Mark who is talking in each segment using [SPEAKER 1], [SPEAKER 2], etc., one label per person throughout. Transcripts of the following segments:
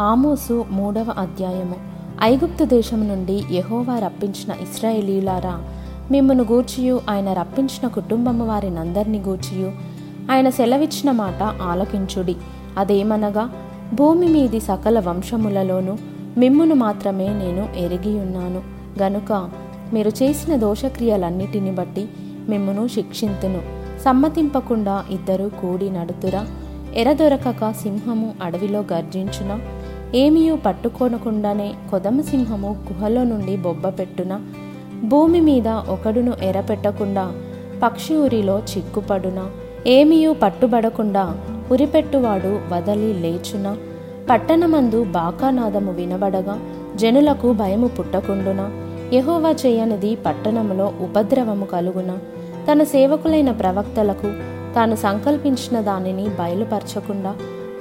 [SPEAKER 1] ఆమోసు మూడవ అధ్యాయము. ఐగుప్తు దేశం నుండి యహోవా రప్పించిన ఇస్రాయేలీలారా మిమ్మను గూర్చియు ఆయన రప్పించిన కుటుంబము వారినందరినీ గూర్చియు. ఆయన సెలవిచ్చిన మాట ఆలకించుడి. అదేమనగా భూమి మీది సకల వంశములలోనూ మిమ్మును మాత్రమే నేను ఎరిగి ఉన్నాను గనుక మీరు చేసిన దోషక్రియలన్నిటిని బట్టి మిమ్మును శిక్షింతును. సమ్మతింపకుండా ఇద్దరు కూడి నడుతురా. ఎరదొరకక సింహము అడవిలో గర్జించున? ఏమీయూ పట్టుకొనకుండానే కొదమ సింహము గుహలో నుండి బొబ్బ పెట్టున భూమి మీద ఒకడును ఎరపెట్టకుండా పక్షి ఉరిలో చిక్కుపడున ఏమీయూ పట్టుబడకుండా ఉరిపెట్టువాడు వదలి లేచున పట్టణమందు బాకానాదము వినబడగా జనులకు భయము పుట్టకుండున యహోవా చేయనిది పట్టణములో ఉపద్రవము కలుగున తన సేవకులైన ప్రవక్తలకు తాను సంకల్పించిన దానిని బయలుపరచకుండా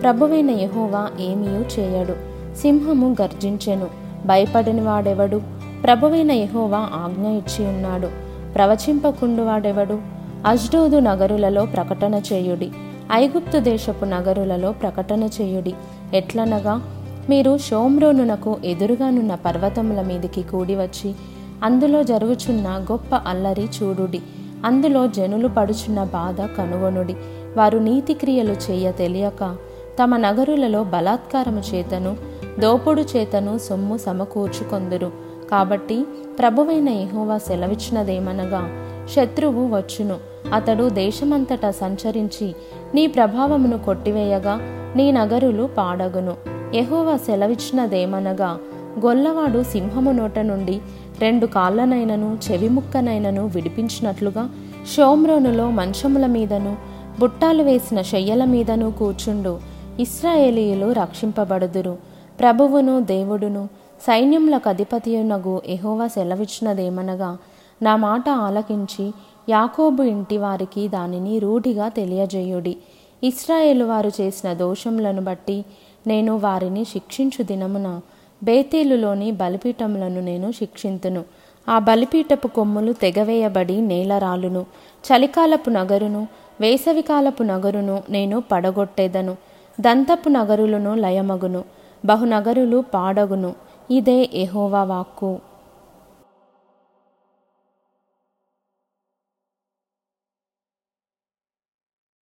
[SPEAKER 1] ప్రభువైన యహోవా ఏమీయూ చేయడు. సింహము గర్జించెను. భయపడని వాడెవడు? ప్రభువైన యహోవా ఆజ్ఞ ఇచ్చి ఉన్నాడు. ప్రవచింపకుండు వాడెవడు? అజ్డోదు నగరులలో ప్రకటన చేయుడి. ఐగుప్తు దేశపు నగరులలో ప్రకటన చేయుడి. ఎట్లనగా? మీరు షోమ్రోనునకు ఎదురుగానున్న పర్వతముల మీదికి కూడి వచ్చి అందులో జరుగుచున్న గొప్ప అల్లరి చూడుడి. అందులో జనులు పడుచున్న బాధ కనుగొనుడి. వారు నీతి క్రియలు చేయ తెలియక తమ నగరులలో బలాత్కారము చేతను దోపుడు చేతను సొమ్ము సమకూర్చుకొందురు. కాబట్టి ప్రభువైన ఎహోవా సెలవిచ్చినదేమనగా శత్రువు వచ్చును. అతడు దేశమంతటా సంచరించి నీ ప్రభావమును కొట్టివేయగా నీ నగరులు పాడగును. ఎహోవా సెలవిచ్చినదేమనగా గొల్లవాడు సింహము నోట నుండి రెండు కాళ్ళనైనను చెవిముక్కనైనను విడిపించినట్లుగా షోమ్రోనులో మంచముల మీదను బుట్టాలు వేసిన శయ్యల మీదను కూర్చుండు. ఇస్రాయేలీయులు రక్షింపబడుదురు. ప్రభువును దేవుడును సైన్యములకు అధిపతియునగు ఎహోవా సెలవిచ్చినదేమనగా నా మాట ఆలకించి యాకోబు ఇంటి వారికి దానిని రూఢిగా తెలియజేయుడి. ఇస్రాయేలు వారు చేసిన దోషములను బట్టి నేను వారిని శిక్షించు దినమున బేతేలులోని బలిపీఠములను నేను శిక్షింతును. ఆ బలిపీఠపు కొమ్ములు తెగవేయబడి నేలరాలును. చలికాలపు నగరును వేసవికాలపు నగరును నేను పడగొట్టేదను. దంతపు నగరులను లయమగును. బహునగరులు పాడగును. ఇదే ఎహోవా వాక్కు.